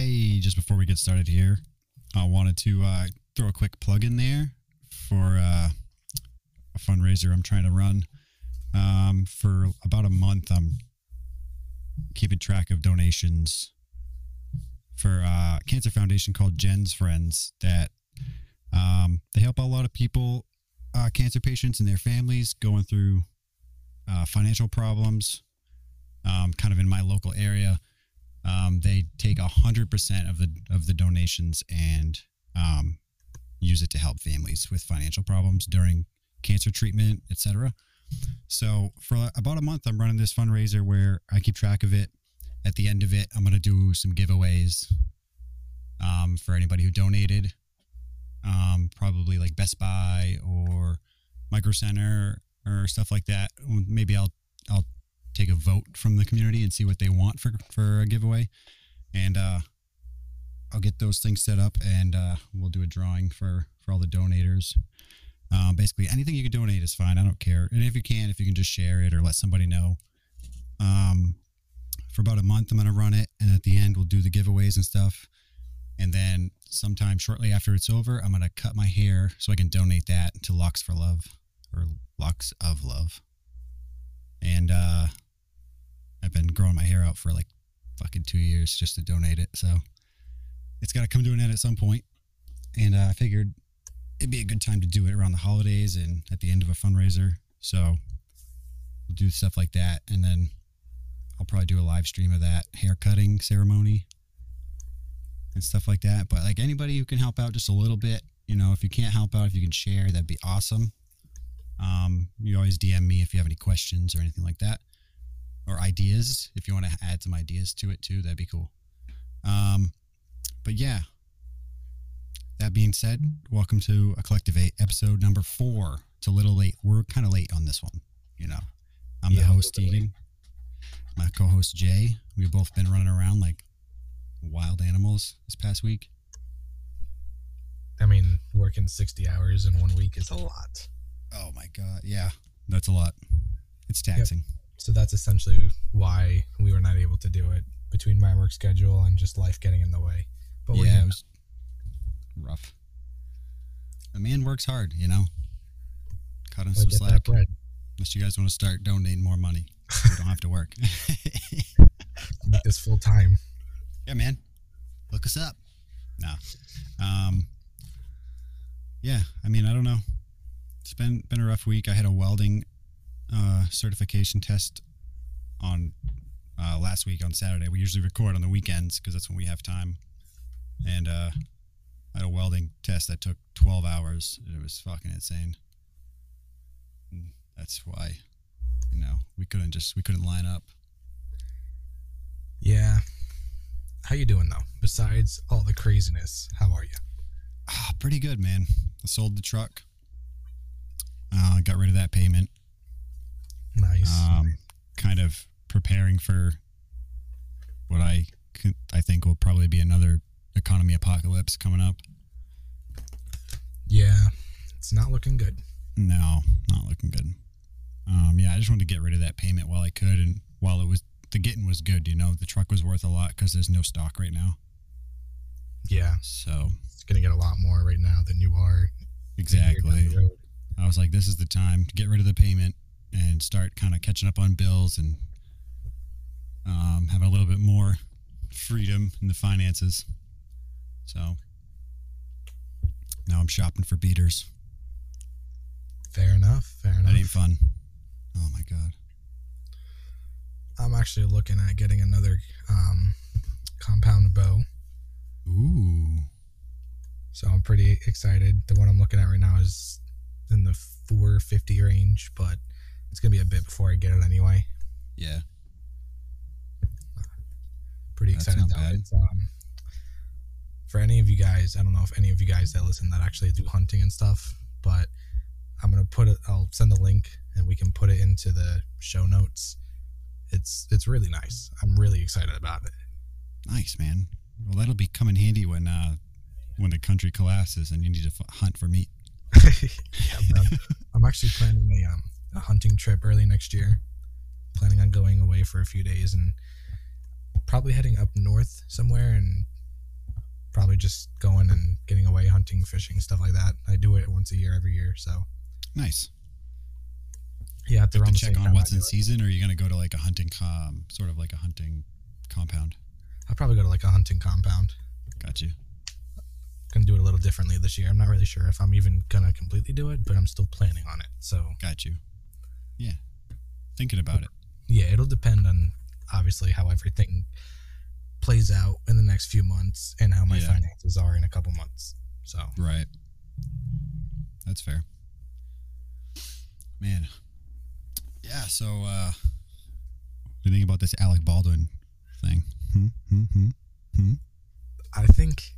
Hey, just before we get started here, I wanted to uh, throw a quick plug in there for uh, a fundraiser I'm trying to run. Um, for about a month, I'm keeping track of donations for a cancer foundation called Jen's Friends that um, they help a lot of people, uh, cancer patients and their families going through uh, financial problems, um, kind of in my local area. Um, they take hundred percent of the of the donations and um, use it to help families with financial problems during cancer treatment, etc. So for about a month, I'm running this fundraiser where I keep track of it. At the end of it, I'm going to do some giveaways um, for anybody who donated. Um, probably like Best Buy or Micro Center or stuff like that. Maybe I'll I'll take a vote from the community and see what they want for for a giveaway, and uh, I'll get those things set up and uh, we'll do a drawing for for all the donators. Um, basically, anything you can donate is fine. I don't care, and if you can, if you can just share it or let somebody know. Um, for about a month, I'm gonna run it, and at the end, we'll do the giveaways and stuff. And then sometime shortly after it's over, I'm gonna cut my hair so I can donate that to Locks for Love or Locks of Love. And uh, I've been growing my hair out for like fucking two years just to donate it. So it's got to come to an end at some point. And uh, I figured it'd be a good time to do it around the holidays and at the end of a fundraiser. So we'll do stuff like that. And then I'll probably do a live stream of that hair cutting ceremony and stuff like that. But like anybody who can help out just a little bit, you know, if you can't help out, if you can share, that'd be awesome. Um, you always DM me if you have any questions or anything like that, or ideas. If you want to add some ideas to it too, that'd be cool. Um, but yeah, that being said, welcome to a collective eight episode number four. It's a little late. We're kind of late on this one. You know, I'm Yeah, the host, Egan. My co-host Jay. We've both been running around like wild animals this past week. I mean, working 60 hours in one week is a lot. Oh my god, yeah, that's a lot. It's taxing. So that's essentially why we were not able to do it between my work schedule and just life getting in the way. But yeah, it was rough. A man works hard, you know. Cut him some slack. Unless you guys want to start donating more money, We don't have to work. Make this full time. yeah, man, look us up. No, um, yeah. I mean, I don't know. It's been been a rough week. I had a welding uh, certification test on uh, last week on Saturday. We usually record on the weekends because that's when we have time. And uh, I had a welding test that took 12 hours. It was fucking insane. And that's why, you know, we couldn't just we couldn't line up. Yeah. How you doing though? Besides all the craziness, how are you? Ah, pretty good, man. I sold the truck. Uh, got rid of that payment. Nice. Um, kind of preparing for what I I think will probably be another economy apocalypse coming up. yeah. It's not looking good. No, not looking good. Um, yeah, I just wanted to get rid of that payment while I could, and while it was the getting was good. You know, the truck was worth a lot because there's no stock right now. Yeah. So It's going to get a lot more right now than you are. a year down exactly. I was like, this is the time to get rid of the payment and start kind of catching up on bills and um, having a little bit more freedom in the finances. So now I'm shopping for beaters. Fair enough. Fair enough. That ain't fun. Oh my god. I'm actually looking at getting another um, compound bow. Ooh. So I'm pretty excited. The one I'm looking at right now is in the 450 range, but it's gonna be a bit before I get it anyway. Yeah. Pretty That's excited not though. bad. Um, for any of you guys, I don't know if any of you guys that listen that actually do hunting and stuff, but I'm gonna put it. I'll send a link and we can put it into the show notes. It's it's really nice. I'm really excited about it. Nice, man. Well, that'll be coming handy when uh when the country collapses and you need to f- hunt for meat. yeah. I'm actually planning a um a hunting trip early next year. Planning on going away for a few days and probably heading up north somewhere and probably just going and getting away hunting, fishing, stuff like that. I do it once a year, every year. So Nice. yeah, have to check on what's in season, or are you gonna go to like a hunting com, sort of like a hunting compound? I'll probably go to like a hunting compound. Got you. Gonna do it a little differently this year. I'm not really sure if I'm even gonna completely do it, but I'm still planning on it. So Got you. Yeah. Thinking about it. yeah, it'll depend on obviously how everything plays out in the next few months and how my Yeah. finances are in a couple months. So Right. That's fair. Man. Yeah, so uh what do you think about this Alec Baldwin thing? Hmm, hmm, hmm, hmm. I think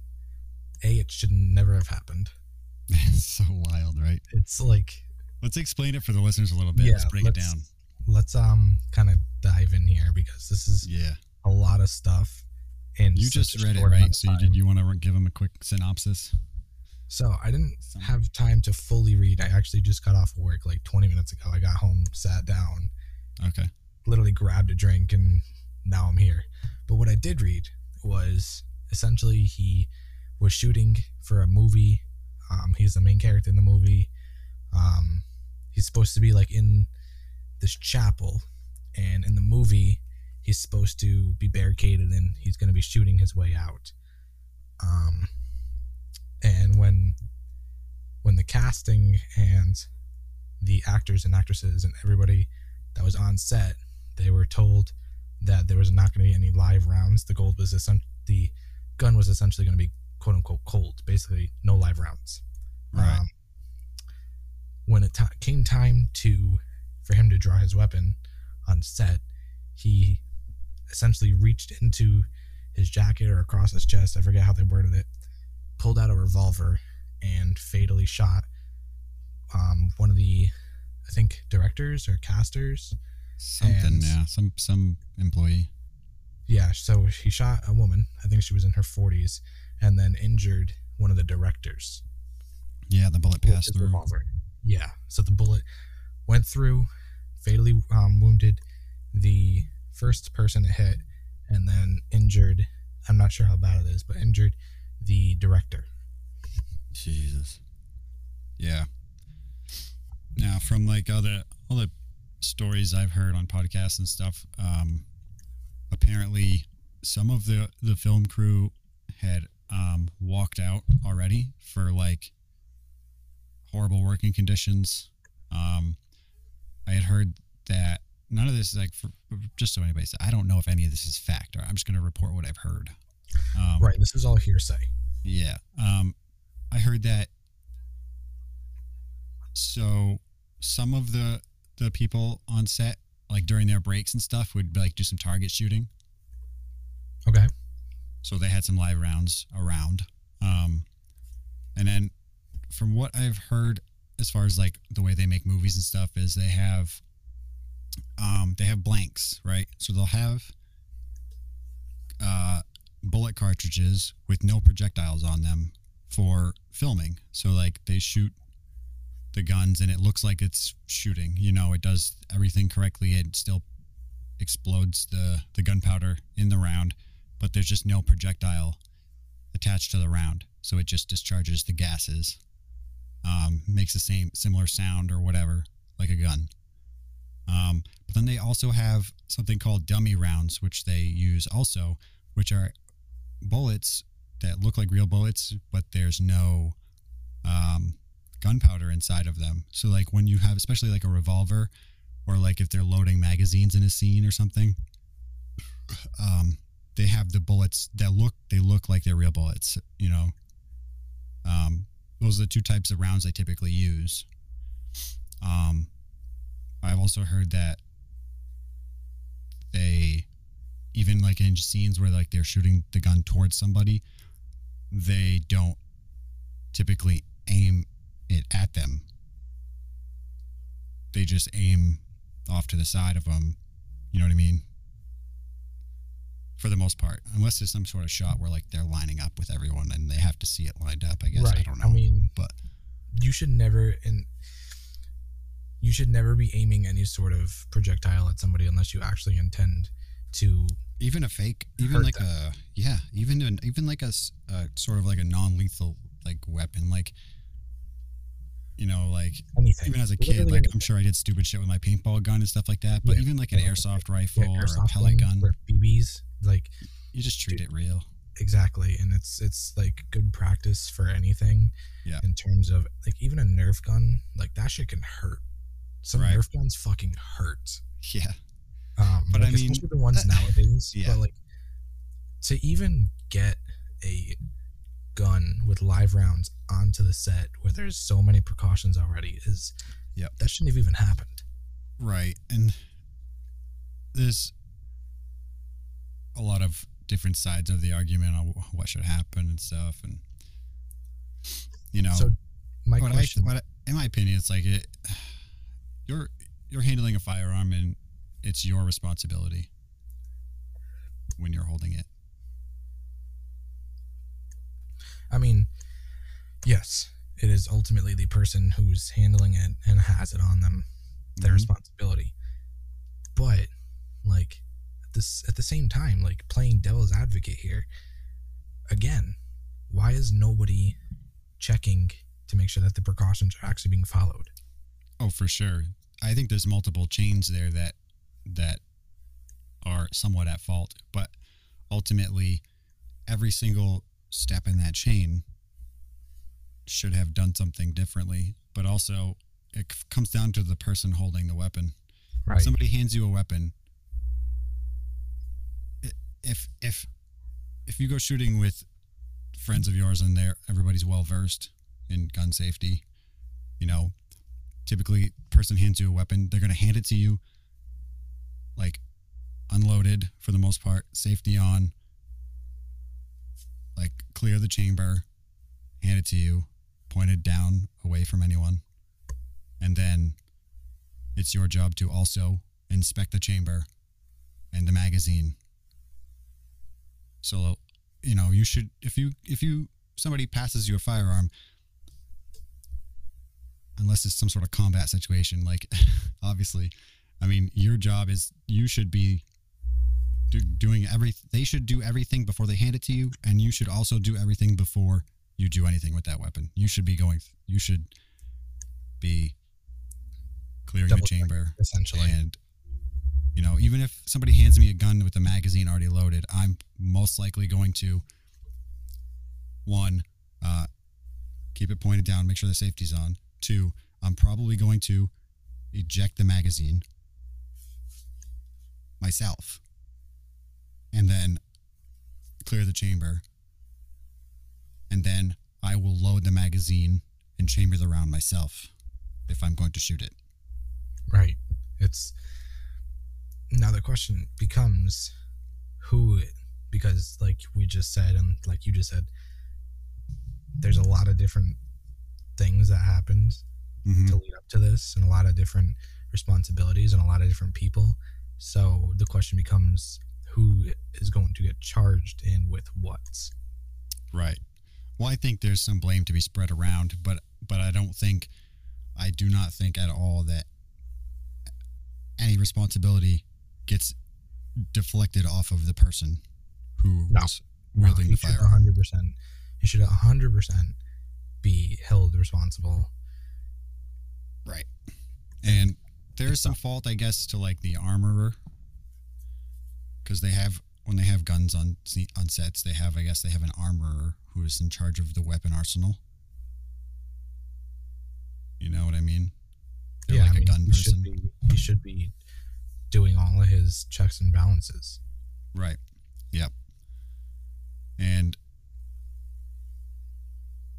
a it should never have happened. it's so wild, right? It's like Let's explain it for the listeners a little bit. Yeah, let's break it let's- down. let's um kind of dive in here because this is Yeah. a lot of stuff. And You just read it, right? So you did you want to give him a quick synopsis? So I didn't have time to fully read. I actually just got off work like 20 minutes ago. I got home, sat down, Okay. literally grabbed a drink, and now I'm here. But what I did read was essentially he was shooting for a movie. Um, he's the main character in the movie. Um, he's supposed to be like in this chapel, and in the movie, he's supposed to be barricaded and he's going to be shooting his way out. Um, and when when the casting and the actors and actresses and everybody that was on set, they were told that there was not going to be any live rounds. The gold was the gun was essentially going to be quote unquote cold, basically no live rounds. Right. Um, when it ti came time to for him to draw his weapon on set, he essentially reached into his jacket or across his chest. I forget how they worded it. Pulled out a revolver and fatally shot um, one of the, I think, directors or casters. Something, And- yeah. Some some employee. Yeah, so he shot a woman. I think she was in her 40s, and then injured one of the directors. Yeah, the bullet passed through. revolver. Yeah, so the bullet went through, fatally um, wounded the first person it hit, and then injured. I'm not sure how bad it is, but injured the director. Jesus. Yeah. Now, from like other all the stories I've heard on podcasts and stuff, um, apparently some of the the film crew had um, walked out already for like horrible working conditions. Um, I had heard that none of this is like for, just so anybody says, I don't know if any of this is fact. Or I'm just going to report what I've heard. Um, Right, this is all hearsay. yeah. Um, I heard that. So some of the the people on set, like during their breaks and stuff, would like do some target shooting. Okay. So they had some live rounds around. Um, and then from what I've heard, as far as like the way they make movies and stuff, is they have um, they have blanks, right? So they'll have uh, bullet cartridges with no projectiles on them for filming. So like they shoot the guns and it looks like it's shooting. You know, it does everything correctly. It still explodes the the gunpowder in the round, but there's just no projectile attached to the round. So it just discharges the gases. Um, makes the same similar sound or whatever, like a gun. Um, but then they also have something called dummy rounds, which they use also, which are bullets that look like real bullets, but there's no um, gunpowder inside of them. So, like when you have, especially like a revolver, or like if they're loading magazines in a scene or something, um, they have the bullets that look they look like they're real bullets. You know, um, those are the two types of rounds they typically use. Um, I've also heard that they even like in scenes where like they're shooting the gun towards somebody, they don't typically aim it at them. They just aim off to the side of them. You know what I mean? For the most part, unless there's some sort of shot where like they're lining up with everyone and they have to see it lined up. I guess right. I don't know. I mean, but- you should never and you should never be aiming any sort of projectile at somebody unless you actually intend to even a fake, even like them. a yeah, even an, even like a sort of like a non-lethal like weapon, like you know, like anything. even as a kid, Literally like I'm sure I did stupid shit with my paintball gun and stuff like that. But Yeah. even like an airsoft rifle Yeah, or a pellet gun, or BBs, like you just treat it real. exactly, and it's it's like good practice for anything. Yeah. In terms of like even a Nerf gun, like that shit can hurt. Some Right. Nerf guns fucking hurt. Yeah, Um, But like, I mean, especially the ones that- nowadays. yeah. But like to even get a gun with live rounds onto the set where there's so many precautions already is Yep. that shouldn't have even happened. right. And there's a lot of different sides of the argument on what should happen and stuff, and you know, So my what I, I, in my opinion, it's like it. You're you're handling a firearm, and it's your responsibility when you're holding it. I mean, yes, it is ultimately the person who's handling it and has it on them, their Mhm. responsibility. But like at this at the same time, like playing devil's advocate here, again, why is nobody checking to make sure that the precautions are actually being followed? Oh, for sure. I think there's multiple chains there that that are somewhat at fault, but ultimately, every single step in that chain should have done something differently. But also, it comes down to the person holding the weapon. Right. somebody hands you a weapon if if if you go shooting with friends of yours and they're everybody's well versed in gun safety you know typically person hands you a weapon they're going to hand it to you like unloaded for the most part safety on like clear the chamber hand it to you pointed down away from anyone and then it's your job to also inspect the chamber and the magazine. So, you know, you should if you if you somebody passes you a firearm, unless it's some sort of combat situation, like obviously, I mean, your job is you should be do, doing every they should do everything before they hand it to you, and you should also do everything before you do anything with that weapon. You should be going. You should be clearing Double the check. chamber essentially. and you know even if somebody hands me a gun with the magazine already loaded i'm most likely going to one uh, keep it pointed down make sure the safety's on two i'm probably going to eject the magazine myself and then clear the chamber and then i will load the magazine and chamber the round myself if i'm going to shoot it Right. It's now the question becomes who because like we just said and like you just said there's a lot of different things that happened Mhm. to lead up to this and a lot of different responsibilities and a lot of different people. So the question becomes who is going to get charged and with what? Right. Well, I think there's some blame to be spread around, but but I don't think I do not think at all that any responsibility gets deflected off of the person who No. was wielding he the fire. firearm. 100% he should 100% be held responsible. Right. And there is some fault, I guess, to like the armorer because they have when they have guns on on sets, they have I guess they have an armorer who is in charge of the weapon arsenal. You know what I mean? They're like I a mean, gun he person. Should be, he should be doing all of his checks and balances. Right. Yep. And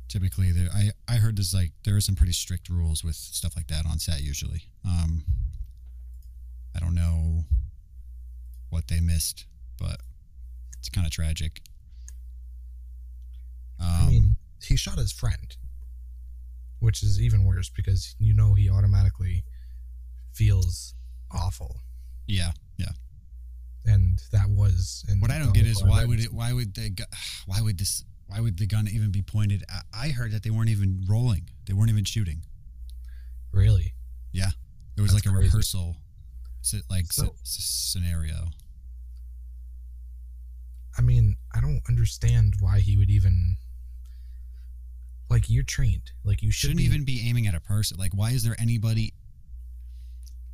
typically there I, I heard there's like there are some pretty strict rules with stuff like that on set usually. Um I don't know what they missed, but it's kind of tragic. Um, I mean, he shot his friend, which is even worse because you know he automatically feels awful, yeah, yeah. and that was. And What I don't get is why would it? Why would the? Why would this? Why would the gun even be pointed? At, I heard that they weren't even rolling. They weren't even shooting. really? Yeah. It was That's like a crazy. rehearsal, like So- scenario. I mean, I don't understand why he would even like you're trained. Like you should Shouldn't be even be aiming at a person. Like, why is there anybody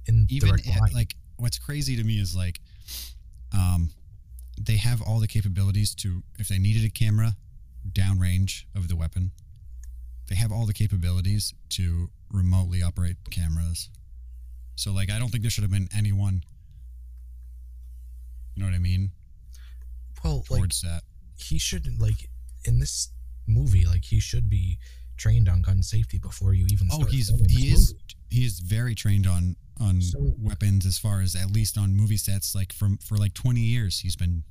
in even at- line. like what's crazy to me is like um they have all the capabilities to if they needed a camera downrange of the weapon they have all the capabilities to remotely operate cameras so like i don't think there should have been anyone you know what i mean well, like that he should like in this movie, like he should be trained on gun safety before you even oh he's he is movie. he is very trained on on So- weapons as far as at least on movie sets like from for like 20 years he's been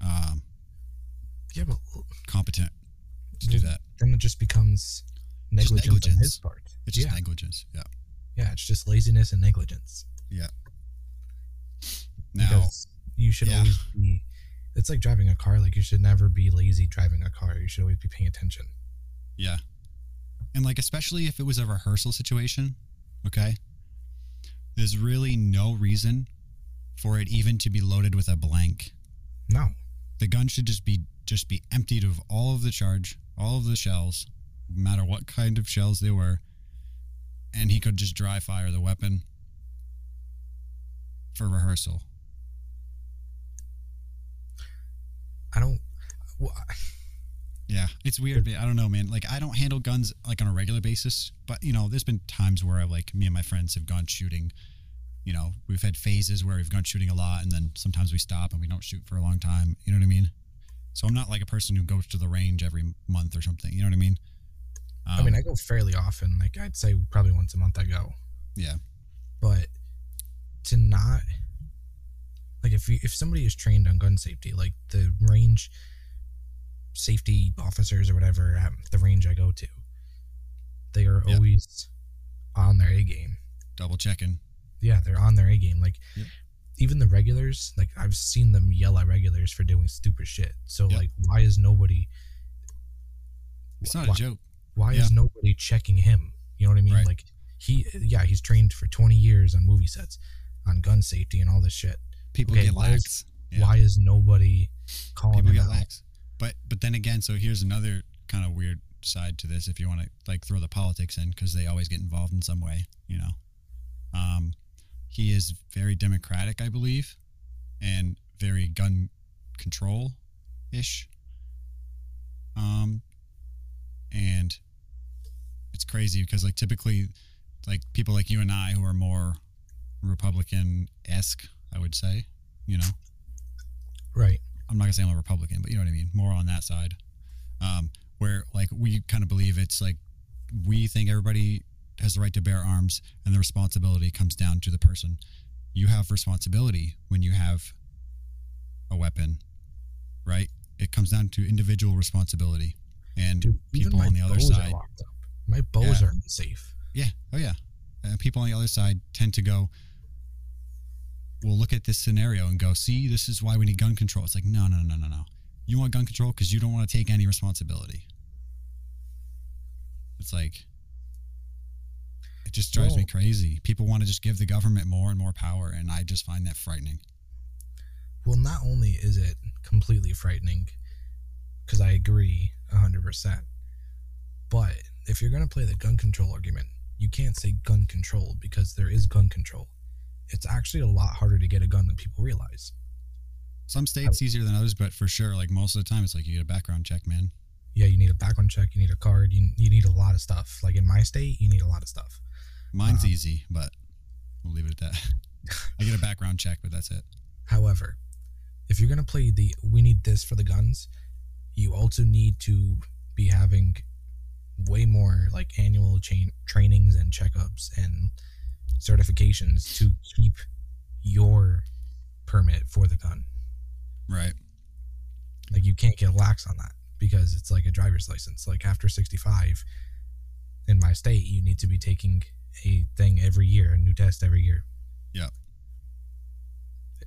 um Yeah, but competent to do that then it just becomes Just negligence on his part. It's just yeah, negligence. Yeah. yeah, it's just laziness and negligence. Yeah. Now, because you should yeah. always be. It's like driving a car. Like you should never be lazy driving a car. You should always be paying attention. yeah. And like, especially if it was a rehearsal situation, okay? There's really no reason for it even to be loaded with a blank. No, The gun should just be just be emptied of all of the charge, all of the shells, no matter what kind of shells they were, and he could just dry fire the weapon for rehearsal. I don't. Well, Yeah, it's weird. but I don't know, man. Like, I don't handle guns like on a regular basis, but you know, there's been times where I like me and my friends have gone shooting. You know, we've had phases where we've gone shooting a lot, and then sometimes we stop and we don't shoot for a long time. You know what I mean? So I'm not like a person who goes to the range every month or something. You know what I mean? I mean, Um, I go fairly often. Like I'd say probably once a month I go. yeah, But to not like if you, if somebody is trained on gun safety, like the range safety officers or whatever at the range I go to, they are Yeah. always on their A game. double checking. Yeah, they're on their A game. Like Yep. even the regulars, like I've seen them yell at regulars for doing stupid shit. So Yep. like, why is nobody? It's not why, a joke. Why Yeah. is nobody checking him? You know what I mean? Right. Like he, yeah, he's trained for twenty years on movie sets, on gun safety and all this shit. People Okay, get why is- lax. Yeah. Why is nobody calling people him get out? lax. But but then again, so here's another kind of weird side to this. If you want to like throw the politics in, because they always get involved in some way, you know. Um, he is very democratic, I believe, and very gun control ish. Um, and it's crazy because like typically, like people like you and I who are more Republican esque, I would say, you know. Right. I'm not gonna say I'm a Republican, but you know what I mean. More on that side, um, where like we kind of believe it's like we think everybody has the right to bear arms, and the responsibility comes down to the person. You have responsibility when you have a weapon, right? It comes down to individual responsibility, and Dude, people on the other side. My bows Yeah. are unsafe. Yeah. Oh, yeah. Uh, people on the other side tend to go, we'll look at this scenario and go, see, this is why we need gun control. It's like, no, no, no, no, no. You want gun control because you don't want to take any responsibility. It's like, it just drives me crazy. People want to just give the government more and more power, and I just find that frightening. Well, not only is it completely frightening, because I agree 100%, but if you're going to play the gun control argument, you can't say gun control because there is gun control. It's actually a lot harder to get a gun than people realize. Some states easier than others, but for sure, like most of the time, it's like you get a background check, man. Yeah, you need a background check, you need a card, you, you need a lot of stuff. Like in my state, you need a lot of stuff. Mine's Uh, easy, but we'll leave it at that. I get a background check, but that's it. However, if you're going to play the we need this for the guns, you also need to be having way more like annual chain trainings and checkups and certifications to keep your permit for the gun. Right. Like you can't get lax on that because it's like a driver's license. Like after 65 in my state, you need to be taking a thing every year, a new test every year. Yeah.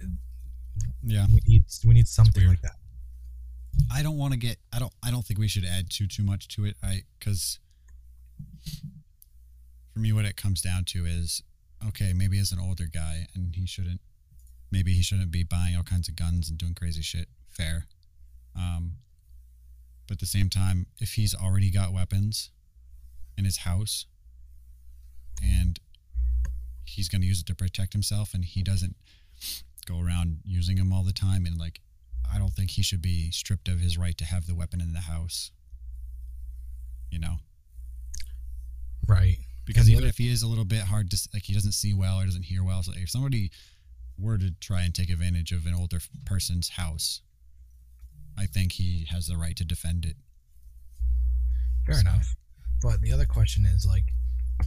Uh, yeah. We need we need something like that. I don't want to get. I don't. I don't think we should add too too much to it. I because for me, what it comes down to is okay. Maybe as an older guy, and he shouldn't. Maybe he shouldn't be buying all kinds of guns and doing crazy shit. Fair. Um, but at the same time, if he's already got weapons in his house and he's going to use it to protect himself and he doesn't go around using them all the time and like I don't think he should be stripped of his right to have the weapon in the house. You know, Right. Because even if he is a little bit hard to like he doesn't see well or doesn't hear well, so if somebody were to try and take advantage of an older person's house, I think he has the right to defend it. Fair So- enough. But the other question is like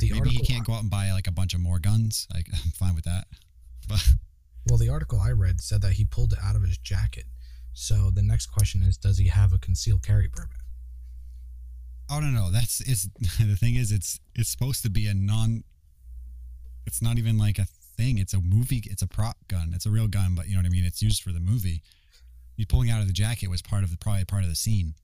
the Maybe article he can't go out and buy like a bunch of more guns. Like I'm fine with that. But Well, the article I read said that he pulled it out of his jacket. So the next question is does he have a concealed carry permit? Oh no no that's it's the thing is it's it's supposed to be a non. It's not even like a thing. It's a movie. It's a prop gun. It's a real gun, but you know what I mean. It's used for the movie. You pulling out of the jacket was part of the probably part of the scene.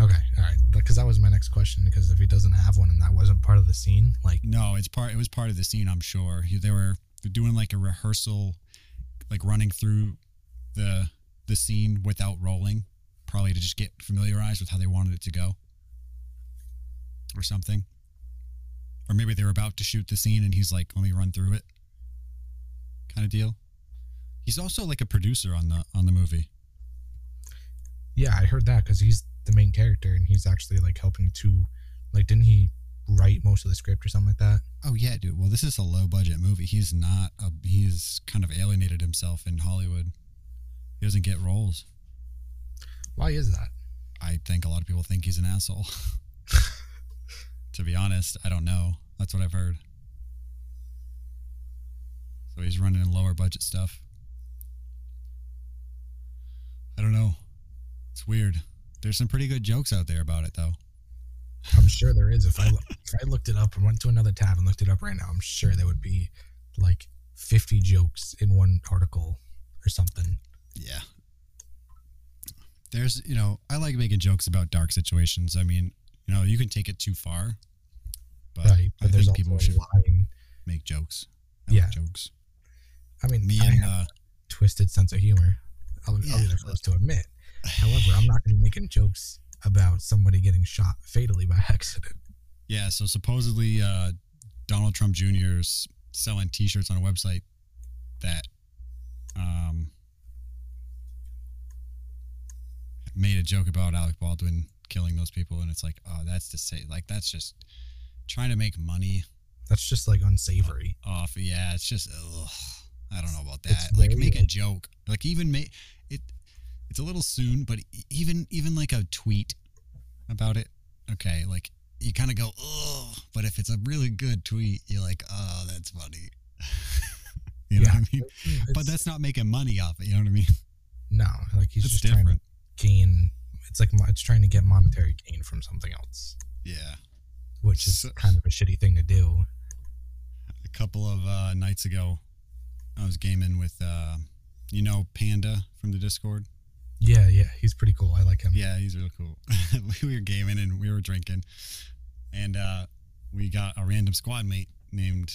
Okay, all right. Because that was my next question. Because if he doesn't have one and that wasn't part of the scene, like No, it's part. It was part of the scene. I'm sure He- they were doing like a rehearsal, like running through the the scene without rolling, probably to just get familiarized with how they wanted it to go, or something. Or maybe they were about to shoot the scene, and he's like, "Let me run through it," kind of deal. He's also like a producer on the on the movie. yeah, I heard that because he's the main character and he's actually like helping to, like, didn't he write most of the script or something like that? Oh yeah, dude. Well, this is a low budget movie. He's not. A, he's kind of alienated himself in Hollywood. He doesn't get roles. Why is that? I think a lot of people think he's an asshole. to be honest, I don't know. That's what I've heard. So he's running in lower budget stuff. I don't know. It's weird. There's some pretty good jokes out there about it, though. I'm sure there is. If I if I looked it up and went to another tab and looked it up right now, I'm sure there would be like 50 jokes in one article or something. Yeah. There's, you know, I like making jokes about dark situations. I mean, you know, you can take it too far, but right. But I there's think people should line. make jokes. I Yeah. like jokes. I mean, Me I and have uh, a twisted sense of humor. I'll, I'll be the first to admit. However, I'm not going to be making jokes about somebody getting shot fatally by accident. Yeah, so supposedly uh, Donald Trump Jr. is selling T-shirts on a website that um, made a joke about Alec Baldwin killing those people, and it's like, oh, that's to say, like that's just trying to make money That's just like unsavory. Uh, off. Yeah, it's just, ugh, I don't know about It's that. Like very, make a uh, joke, like even make it. It's a little soon, but even even like a tweet about it. Okay, like you kind of go, oh, but if it's a really good tweet, you're like, oh, that's funny. you know Yeah. what I mean? But that's not making money off it. You know what I mean? no, like he's It's just trying different. to gain. It's like it's trying to get monetary gain from something else, Yeah. which is So- kind of a shitty thing to do. A couple of uh, nights ago, I was gaming with, uh, you know, Panda from the Discord. Yeah, yeah, he's pretty cool. I like him. Yeah, he's real cool. we were gaming and we were drinking, and uh, we got a random squad mate named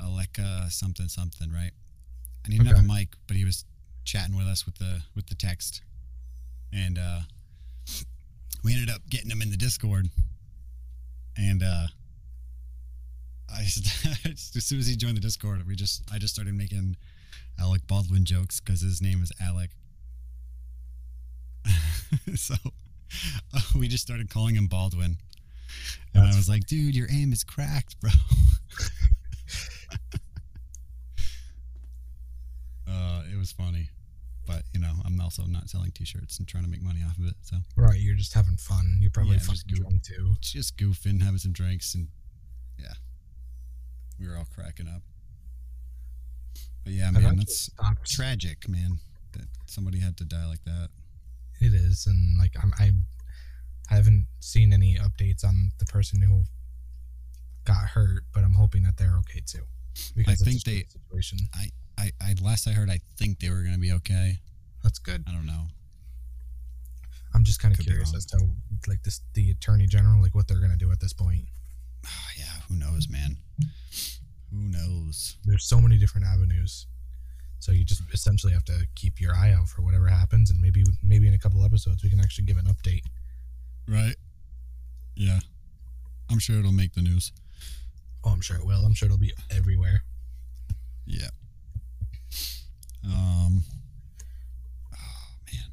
Aleka something something, right? And he didn't have a mic, but he was chatting with us with the with the text, and uh, we ended up getting him in the Discord, and uh, I just, as soon as he joined the Discord, we just I just started making Alec Baldwin jokes because his name is Alec. so uh, we just started calling him Baldwin. And I That's was like, dude, your aim is cracked, bro. uh, it was funny. But, you know, I'm also not selling t shirts and trying to make money off of it. So Right, you're just having fun. You're probably Yeah, just go- drunk too. just goofing, having some drinks, and yeah, we were all cracking up. But yeah, man, that's tragic, man, that somebody had to die like that. It is, and like I'm, I, I haven't seen any updates on the person who got hurt, but I'm hoping that they're okay too. Because I think they- situation. I, I I last I heard, I think they were gonna be okay. That's good. I don't know. I'm just kind of curious as to like this, the attorney general, like what they're gonna do at this point. Ah, yeah, who knows, man? Who knows? There's so many different avenues, so you just essentially have to keep your eye out for whatever happens and maybe maybe in a couple episodes we can actually give an update. Right. Yeah. I'm sure it'll make the news. Oh, I'm sure it will. I'm sure it'll be everywhere. Yeah. Um. Oh man.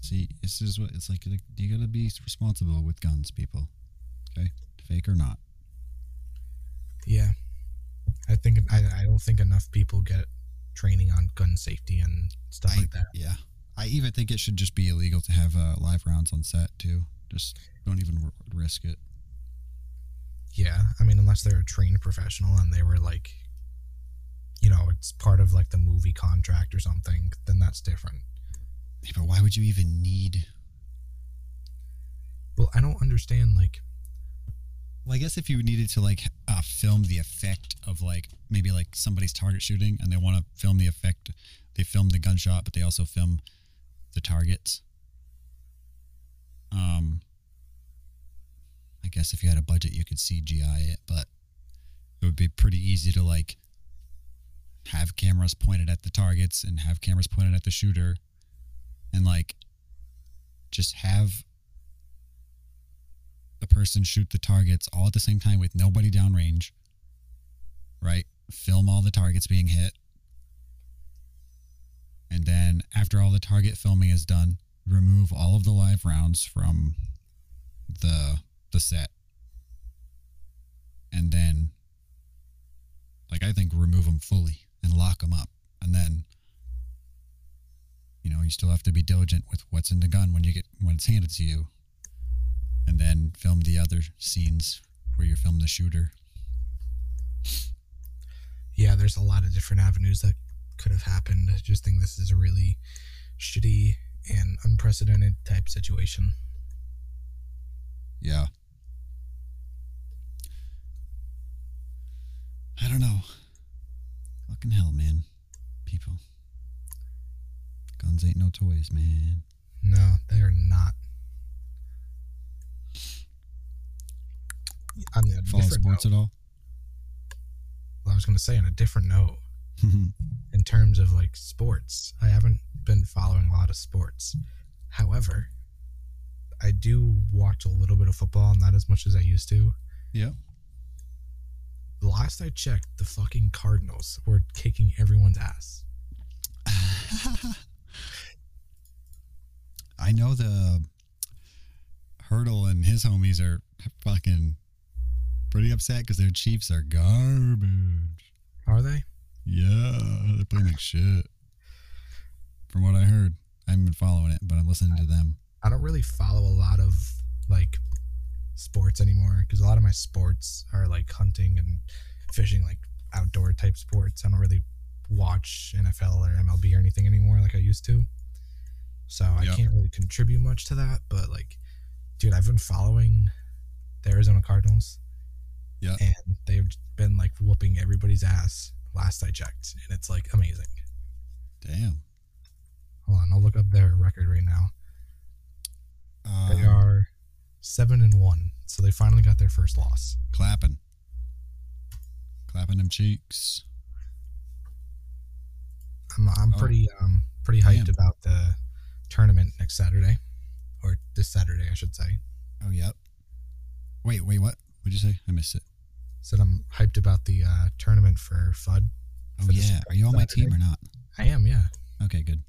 See, this is what it's like. You gotta be responsible with guns, people. Okay, fake or not. Yeah, I think I, I don't think enough people get training on gun safety and stuff I- like that. Yeah. I even think it should just be illegal to have uh, live rounds on set too. Just don't even risk it. Yeah, I mean, unless they're a trained professional and they were like, you know, it's part of like the movie contract or something, then that's different. But why would you even need? Well, I don't understand like Well, I guess if you needed to like uh, film the effect of like maybe like somebody's target shooting and they want to film the effect, they film the gunshot, but they also film the targets. Um, I guess if you had a budget, you could CGI it, but it would be pretty easy to like have cameras pointed at the targets and have cameras pointed at the shooter, and like just have the person shoot the targets all at the same time with nobody downrange. Right? Film all the targets being hit. And then after all the target filming is done, remove all of the live rounds from the the set. And then like I think remove them fully and lock them up. And then you know, you still have to be diligent with what's in the gun when you get when it's handed to you and then film the other scenes where you're filming the shooter. yeah, there's a lot of different avenues that could have happened. I just think this is a really shitty and unprecedented type situation. Yeah. I don't know. Fucking hell, man. People. Guns ain't no toys, man. No, they are not. On a Follow different sports note, at all? well, I was going to say on a different note, in terms of like sports, I haven't been following a lot of sports. However, I do watch a little bit of football, not as much as I used to. yeah. The last I checked, the fucking Cardinals were kicking everyone's ass. I know the Hurdle and his homies are fucking pretty upset because their Chiefs are garbage. Are they? Yeah, they're playing like shit. From what I heard, I haven't been following it, but I'm listening to them. I don't really follow a lot of like sports anymore because a lot of my sports are like hunting and fishing, like outdoor type sports. I don't really watch NFL or MLB or anything anymore like I used to. So I Yep. can't really contribute much to that. But like, dude, I've been following the Arizona Cardinals. Yeah. And they've been like whooping everybody's ass last I checked. And it's like amazing. Damn. Hold on, I'll look up their record right now. They Um, are seven and one, so they finally got their first loss. clapping, clapping them cheeks. I'm I'm Oh. pretty um pretty hyped Damn. about the tournament next Saturday, or this Saturday, I should say. Oh, yep. Wait, wait, what? What'd you say? I missed it. Said I'm hyped about the uh, tournament for FUD. Oh For this yeah. Are you on my team or not? I am, yeah, Okay, good.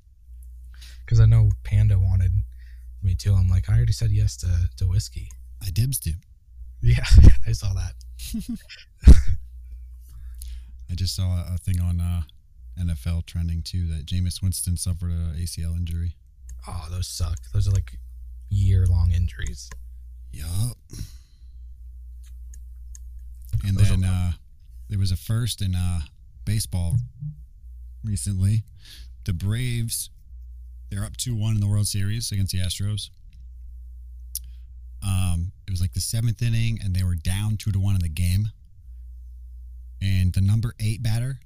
because I know Panda wanted me too. I'm like, I already said yes to to whiskey. I dibs do. Yeah, I saw that. I just saw a thing on uh, NFL trending too that Jameis Winston suffered a ACL injury. Oh, those suck. Those are like year long injuries. Yup. And Those then uh, there was a first in uh, baseball recently. The Braves, they're up 2 1 in the World Series against the Astros. Um, it was like the seventh inning, and they were down 2 to 1 in the game. And the number eight batter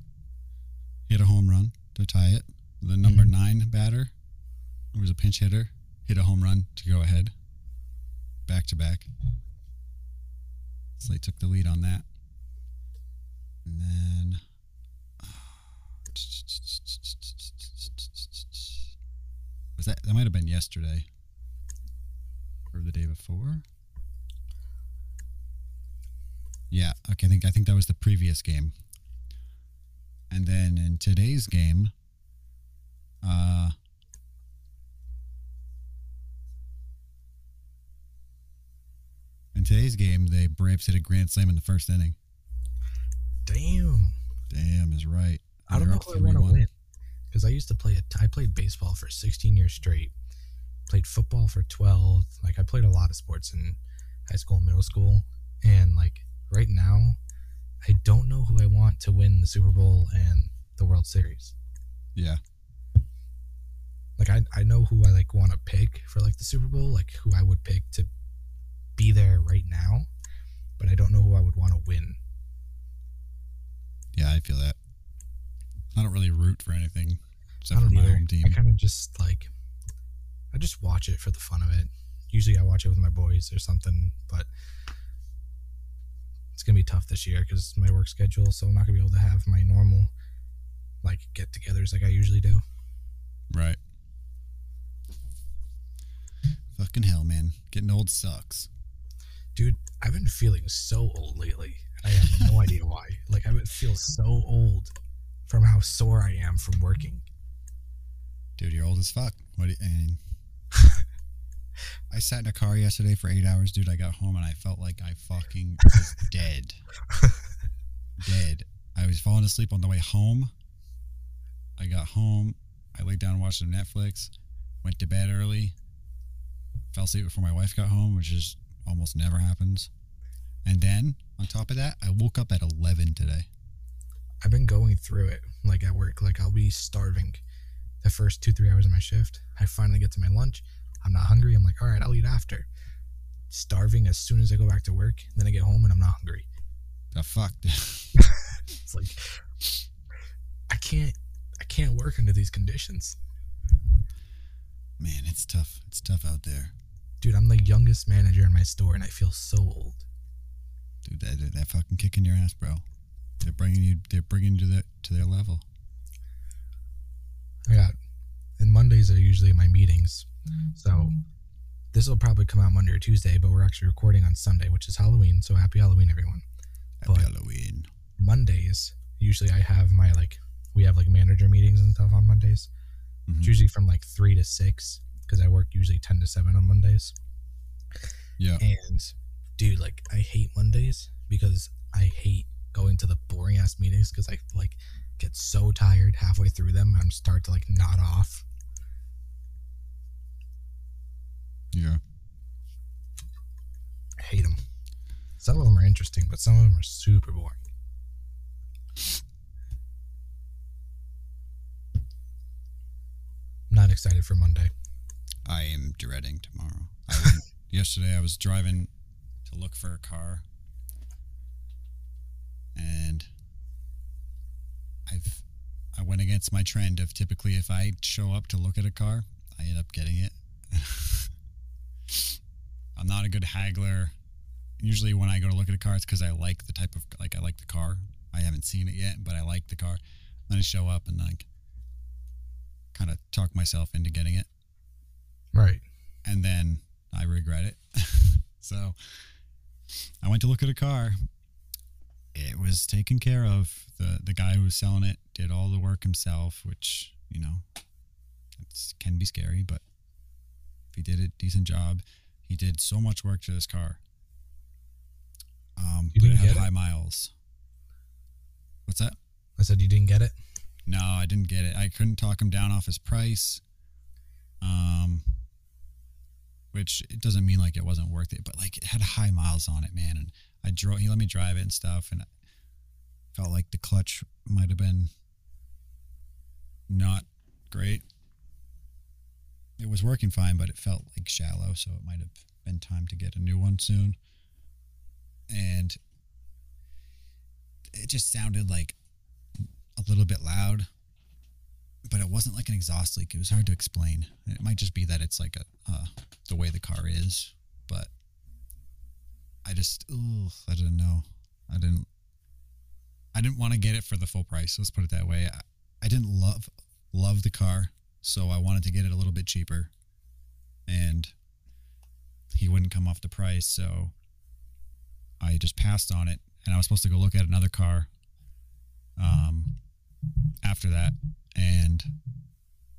hit a home run to tie it. The number Mhm. nine batter, was a pinch hitter, hit a home run to go ahead. Back to back. They took the lead on that. And then. Was that that might have been yesterday or the day before? Yeah, okay, I think I think that was the previous game. And then in today's game, uh In today's game, the Braves hit a grand slam in the first inning. Damn. Damn is right. I don't know who I want to 3-1. win because I used to play it. I played baseball for 16 years straight. Played football for 12. Like I played a lot of sports in high school and middle school. And like right now, I don't know who I want to win the Super Bowl and the World Series. Yeah. Like I, I know who I like want to pick for like the Super Bowl, like who I would pick to be there right now, but I don't know who I would want to win. Yeah, I feel that. I don't really root for anything except for my either. home team. I kind of just like, I just watch it for the fun of it. Usually I watch it with my boys or something, but it's gonna be tough this year because my work schedule. So I'm not gonna be able to have my normal like get-togethers like I usually do. Right. Fucking hell, man. Getting old sucks. Dude, I've been feeling so old lately. and I have no idea why. Like I feel so old from how sore I am from working. Dude, you're old as fuck. What do you, I mean, I sat in a car yesterday for eight hours, dude. I got home and I felt like I fucking was dead. dead. I was falling asleep on the way home. I got home. I laid down and watched some Netflix. Went to bed early. Fell asleep before my wife got home, which is almost never happens. And then, on top of that, I woke up at 11 today. I've been going through it like at work. Like I'll be starving the first two, three hours of my shift. I finally get to my lunch. I'm not hungry. I'm like, all right, I'll eat after. Starving as soon as I go back to work. Then I get home and I'm not hungry. The fuck? It's like I can't I can't work under these conditions. Man, it's tough. It's tough out there. Dude, I'm the youngest manager in my store and I feel so old. Dude, that, that, that fucking kicking your ass, bro. They're bringing you. They're bringing you to their to their level. I got and Mondays are usually my meetings. So this will probably come out Monday or Tuesday, but we're actually recording on Sunday, which is Halloween. So happy Halloween, everyone. Happy But- Halloween. Mondays, usually I have my like we have like manager meetings and stuff on Mondays. Mhm. It's usually from like three to six because I work usually ten to seven on Mondays. Yeah. And dude, like I hate Mondays because I hate going to the boring ass meetings because I like get so tired halfway through them and start to like nod off. Yeah. I hate them. Some of them are interesting, but some of them are super boring. I'm not excited for Monday. I am dreading tomorrow. I yesterday I was driving to look for a car, and I've I went against my trend of typically if I show up to look at a car, I end up getting it. I'm not a good haggler. Usually when I go to look at a car, it's because I like the type of like I like the car. I haven't seen it yet, but I like the car. Then I show up and like kind of talk myself into getting it Right. and then I regret it. so I went to look at a car. It was taken care of. the The guy who was selling it did all the work himself, which you know, it's can be scary. But if he did a decent job, he did so much work to this car. Um, You but it didn't had get it? high miles. What's that? I said you didn't get it. No, I didn't get it. I couldn't talk him down off his price. Um, which it doesn't mean like it wasn't worth it, but like it had high miles on it, man. And I drove. He let me drive it and stuff, and I felt like the clutch might have been not great. It was working fine, but it felt like shallow, so it might have been time to get a new one soon. And it just sounded like a little bit loud, but it wasn't like an exhaust leak. It was hard to explain. It might just be that it's like a uh, the way the car is, but I just ugh, I didn't know. I didn't I didn't want to get it for the full price. Let's put it that way. I, I didn't love love the car. so I wanted to get it a little bit cheaper, and he wouldn't come off the price, so I just passed on it, and I was supposed to go look at another car. Um, after that, and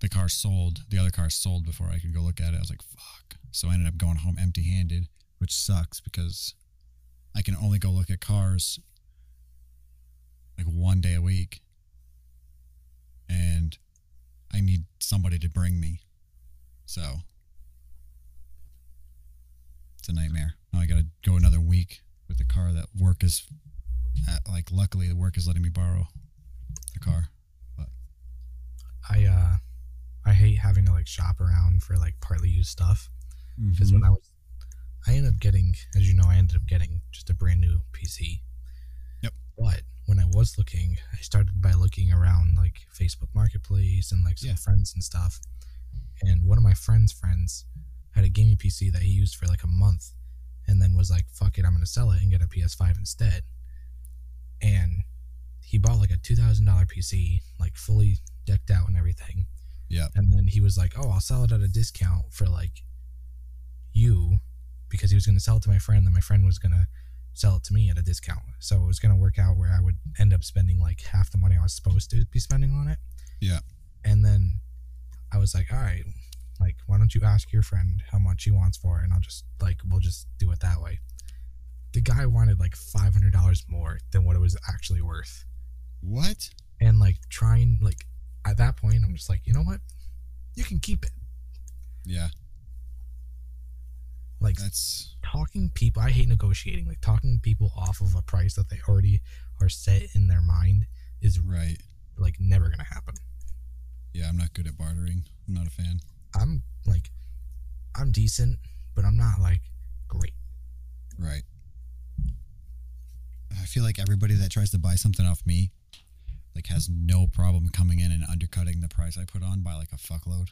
the car sold. The other car sold before I could go look at it. I was like, fuck. So I ended up going home empty-handed, which sucks because I can only go look at cars like one day a week. And I need somebody to bring me. So it's a nightmare. Now I got to go another week with the car that work is at, like luckily the work is letting me borrow the car. I uh I hate having to like shop around for like partly used stuff because when I was I ended up getting as you know I ended up getting just a brand new PC. Yep. But when I was looking, I started by looking around like Facebook Marketplace and like some Yeah. friends and stuff. And one of my friends' friends had a gaming PC that he used for like a month and then was like, fuck it, I'm gonna sell it and get a PS5 instead. And he bought like a two thousand dollar PC, like fully decked out and everything. Yeah. And then he was like, "Oh, I'll sell it at a discount for like you," because he was going to sell it to my friend, and my friend was going to sell it to me at a discount. So it was going to work out where I would end up spending like half the money I was supposed to be spending on it. Yeah. And then I was like, "All right, like, why don't you ask your friend how much he wants for it, and I'll just like we'll just do it that way." The guy wanted like five hundred dollars more than what it was actually worth What? and like trying like at that point i'm just like you know what you can keep it Yeah. like That's talking people i hate negotiating like talking people off of a price that they already are set in their mind is right. like never gonna happen Yeah, I'm not good at bartering. I'm not a fan. i'm like i'm decent but i'm not like great Right. I feel like everybody that tries to buy something off me like has no problem coming in and undercutting the price I put on by like a fuckload.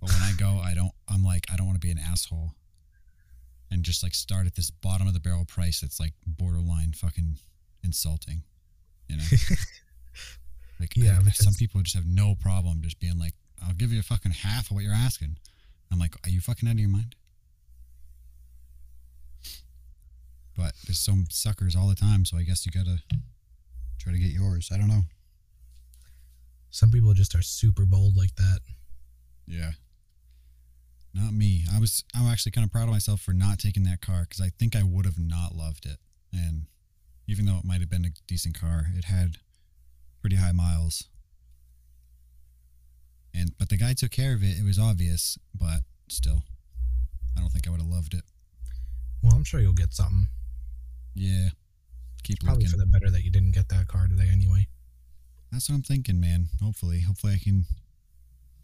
But when I go, I don't I'm like I don't want to be an asshole and just like start at this bottom of the barrel price that's like borderline fucking insulting. You know? Like Yeah, I- some people just have no problem just being like, I'll give you a fucking half of what you're asking. I'm like, are you fucking out of your mind? But there's some suckers all the time, so I guess you gotta try to get yours. I don't know. Some people just are super bold like that Yeah. Not me. I was I'm actually kind of proud of myself for not taking that car because I think I would have not loved it. And even though it might have been a decent car, it had pretty high miles. And but the guy took care of it. It was obvious, but still, I don't think I would have loved it. well i'm sure you'll get something Yeah. Keep probably looking. for the better that you didn't get that car today anyway That's what I'm thinking, man. Hopefully, hopefully I can.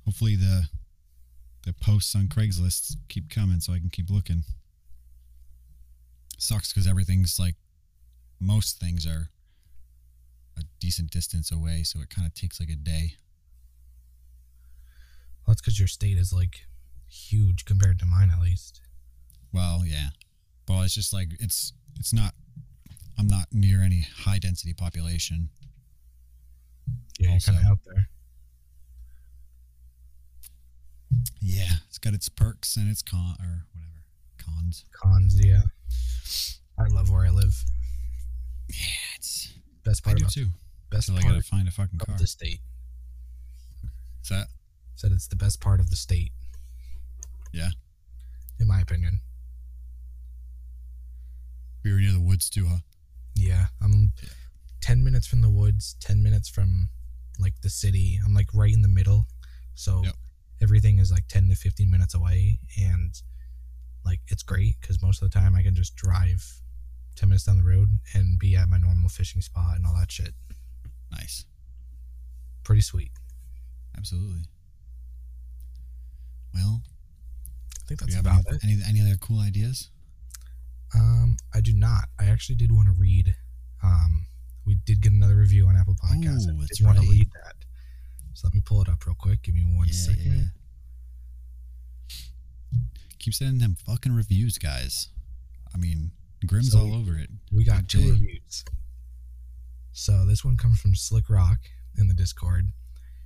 Hopefully the the posts on Craigslist keep coming, so I can keep looking. Sucks because everything's like most things are a decent distance away, so it kind of takes like a day. well that's because your state is like huge compared to mine at least Well, yeah, well, it's just like it's it's not. I'm not near any high density population. Yeah kind of out there Yeah, it's got its perks and its con or whatever cons. cons yeah i love where i live Yeah, it's best I part do about too. best So I part gotta find a fucking car. of the state Is that said it's the best part of the state Yeah. in my opinion we were near the woods too, huh? yeah i'm 10 minutes from the woods 10 minutes from like the city i'm like right in the middle so Yep. everything is like 10 to 15 minutes away and like it's great because most of the time i can just drive 10 minutes down the road and be at my normal fishing spot and all that shit Nice. pretty sweet Absolutely. Well, i think that's about any, it any any other cool ideas? um i do not i actually did want to read um we did get another review on apple podcasts Oh, i did want to read that so let me pull it up real quick give me one Yeah, second. yeah. Keep sending them fucking reviews, guys. I mean, Grim's So- all over it. We got two reviews. So this one comes from Slick Rock in the Discord.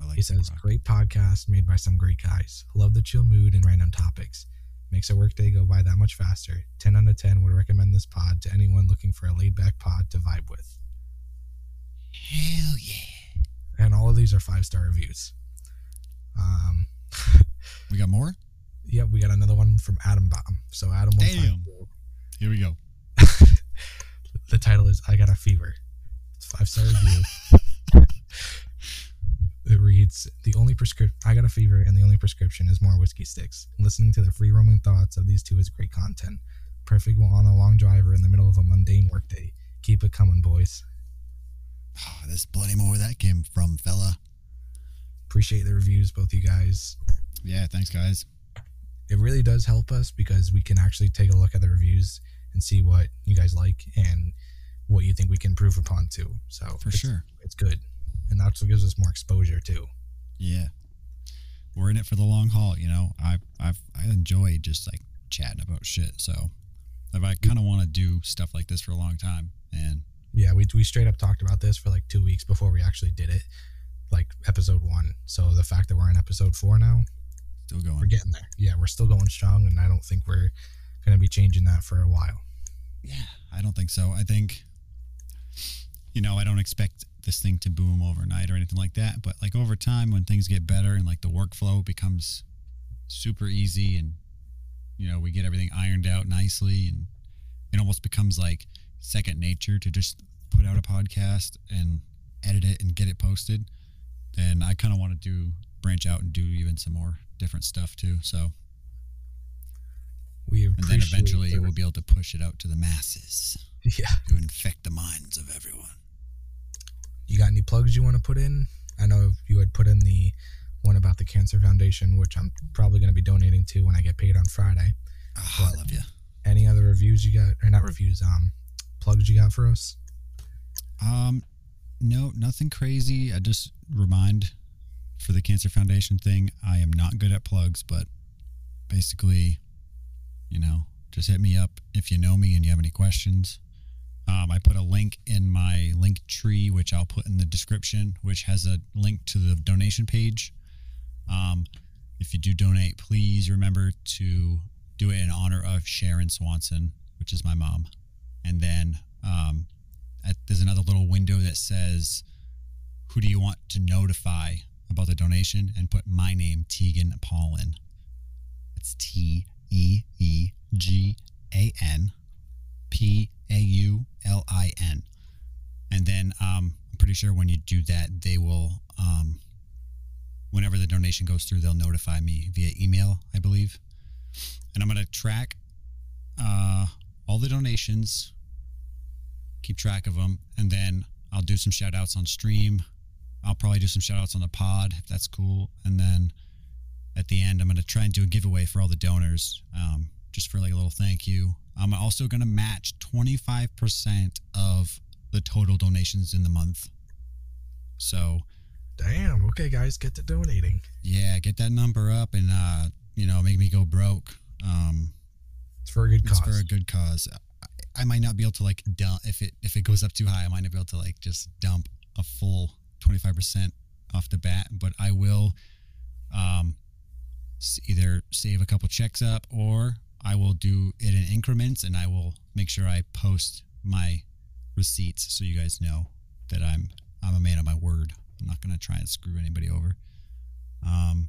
Like He says, Croc. great podcast made by some great guys. Love the chill mood and random topics. Makes a workday go by that much faster. 10 out of 10 would recommend this pod to anyone looking for a laid back pod to vibe with. Hell yeah. And all of these are five star reviews. Um, We got more? yeah, we got another one from Adam Baum. So, Adam, Damn. Here we go. the title is I Got a Fever. It's five star review. it reads The only prescription I got a fever, and the only prescription is more whiskey sticks. Listening to the free roaming thoughts of these two is great content. Perfect while on a long drive or in the middle of a mundane workday. Keep it coming, boys. Oh, there's plenty more where that came from, fella. Appreciate the reviews, both you guys. Yeah, thanks, guys. It really does help us because we can actually take a look at the reviews and see what you guys like and what you think we can improve upon too. So For it's- sure. it's good, and that's what gives us more exposure too. Yeah. We're in it for the long haul, you know. I I've I enjoy just like chatting about shit. So I've, I kind of want to do stuff like this for a long time, and Yeah, we we straight up talked about this for like two weeks before we actually did it, like episode one. So the fact that we're in episode four now, still going. we're getting there. Yeah, we're still going strong, and I don't think we're gonna be changing that for a while. Yeah, I don't think so. I think, you know, I don't expect this thing to boom overnight or anything like that. But like over time, when things get better and like the workflow becomes super easy and, you know, we get everything ironed out nicely and it almost becomes like second nature to just put out a podcast and edit it and get it posted, then I kind of want to do branch out and do even some more different stuff too. So, We and then eventually the- we'll be able to push it out to the masses yeah. to infect the minds of everyone. You got any plugs you want to put in? I know you had put in the one about the Cancer Foundation, which I'm probably going to be donating to when I get paid on Friday. Oh, I love you. Any other reviews you got, or not reviews, um, plugs you got for us? Um, no, nothing crazy. I just remind for the Cancer Foundation thing, I am not good at plugs, but basically, you know, just hit me up if you know me and you have any questions. Um, I put a link in my link tree, which I'll put in the description, which has a link to the donation page. Um, if you do donate, please remember to do it in honor of Sharon Swanson, which is my mom. And then um, at, there's another little window that says, "Who do you want to notify about the donation?" and put my name, Teegan Paulin. It's T E E G A N P A U L I N. And then um, I'm pretty sure when you do that, they will, um, whenever the donation goes through, they'll notify me via email, I believe. And I'm going to track uh, all the donations keep track of them and then i'll do some shout outs on stream i'll probably do some shout outs on the pod if that's cool and then at the end i'm going to try and do a giveaway for all the donors um, just for like a little thank you i'm also going to match 25% of the total donations in the month so Damn. Okay, guys, get to donating. yeah get that number up and uh, you know make me go broke um, It's for a good cause. for a good cause. I, might not be able to like dump if it if it goes up too high. I might not be able to like just dump a full twenty five percent off the bat, but I will um, either save a couple checks up or I will do it in increments, and I will make sure I post my receipts so you guys know that I'm I'm a man of my word. I'm not gonna try and screw anybody over. Um,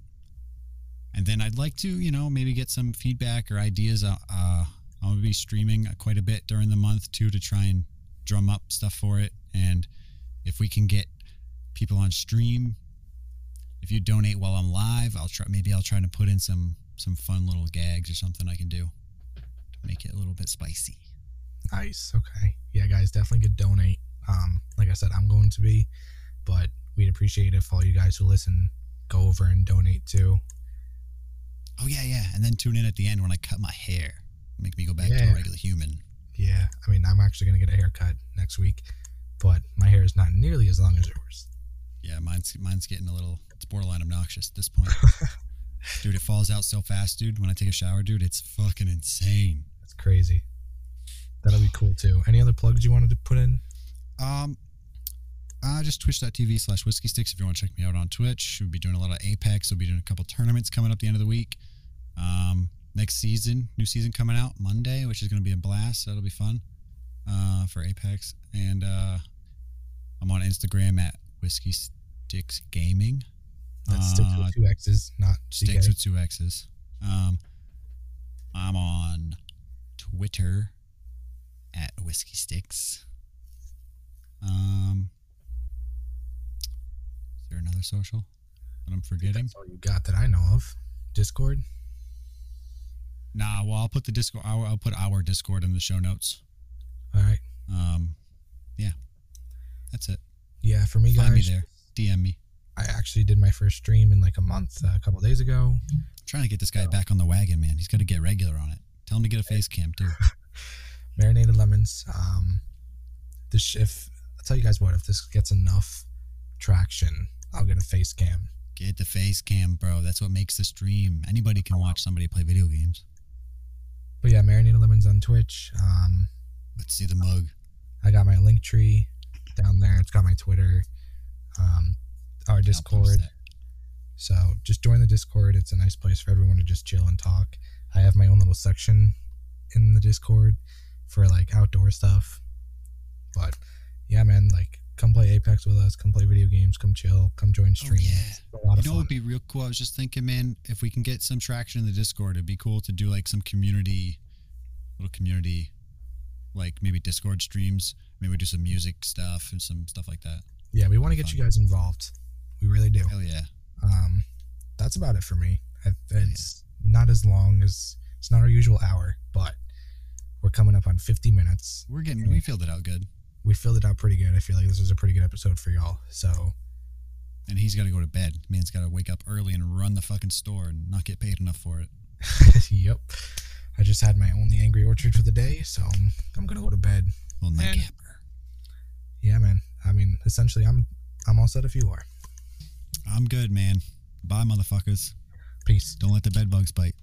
and then I'd like to, you know, maybe get some feedback or ideas. Uh, gonna be streaming quite a bit during the month too to try and drum up stuff for it. And if we can get people on stream, if you donate while I'm live, I'll try. Maybe I'll try to put in some some fun little gags or something I can do to make it a little bit spicy. Nice. Okay. Yeah, guys, definitely could donate. Um, like I said, I'm going to be, but we'd appreciate if all you guys who listen go over and donate too. Oh yeah, yeah. And then tune in at the end when I cut my hair, make me go back to Yeah. a regular human. Yeah, I mean, I'm actually gonna get a haircut next week, but my hair is not nearly as long as yours. Yeah, mine's mine's getting a little. It's borderline obnoxious at this point. dude, it falls out so fast, dude. When I take a shower, dude, it's fucking insane. That's crazy. That'll be cool too. Any other plugs you wanted to put in? Um, Uh, just twitch.tv slash whiskey sticks if you want to check me out on Twitch. We'll be doing a lot of Apex. We'll be doing a couple tournaments coming up the end of the week. Um, next season, new season coming out Monday, which is going to be a blast. That'll be fun uh, for Apex. And uh, I'm on Instagram at whiskey sticks gaming. That's sticks Uh, with two X's, not sticks CK. with two X's. Um, I'm on Twitter at whiskey sticks. Um, is there another social that I'm forgetting? That's all you got that I know of. Discord. Nah, well, I'll put the Discord. I'll, I'll put our Discord in the show notes. All right. Um, yeah, that's it. Yeah, for me, Find me guys, there. DM me. I actually did my first stream in like a month, uh, a couple days ago. I'm trying to get this guy back on the wagon, man. He's got to get regular on it. Tell him to get a face cam too. Marinated lemons. Um, this if I'll tell you guys what, if this gets enough traction, I'll get a face cam. Get the face cam, bro. That's what makes the stream. Anybody can watch somebody play video games. But yeah, marinated lemons on Twitch. Um, Let's see the mug. I got my link tree down there. It's got my Twitter, um, our Discord. So just join the Discord. It's a nice place for everyone to just chill and talk. I have my own little section in the Discord for like outdoor stuff. But yeah, man, like come play Apex with us, come play video games, come chill, come join streams. Oh, yeah. It's a lot You know what'd be real cool? I was just thinking, man, if we can get some traction in the Discord, it'd be cool to do like some community, little community, like maybe Discord streams. Maybe do some music stuff and some stuff like that. yeah, we want to get you guys involved. We really do. Hell yeah. Um, that's about it for me. I, it's not as long as it's not our usual hour, but we're coming up on 50 minutes. We're getting, we filled it out good. We filled it out pretty good. I feel like this was a pretty good episode for y'all. So And he's got to go to bed. Man's got to wake up early and run the fucking store and not get paid enough for it. yep. I just had my only angry orchard for the day, so I'm, I'm gonna go to bed. Well, Man. nightcapper. Yeah, man. I mean, essentially, I'm I'm all set if you are. I'm good, man. Bye, motherfuckers. Peace. Don't let the bed bugs bite.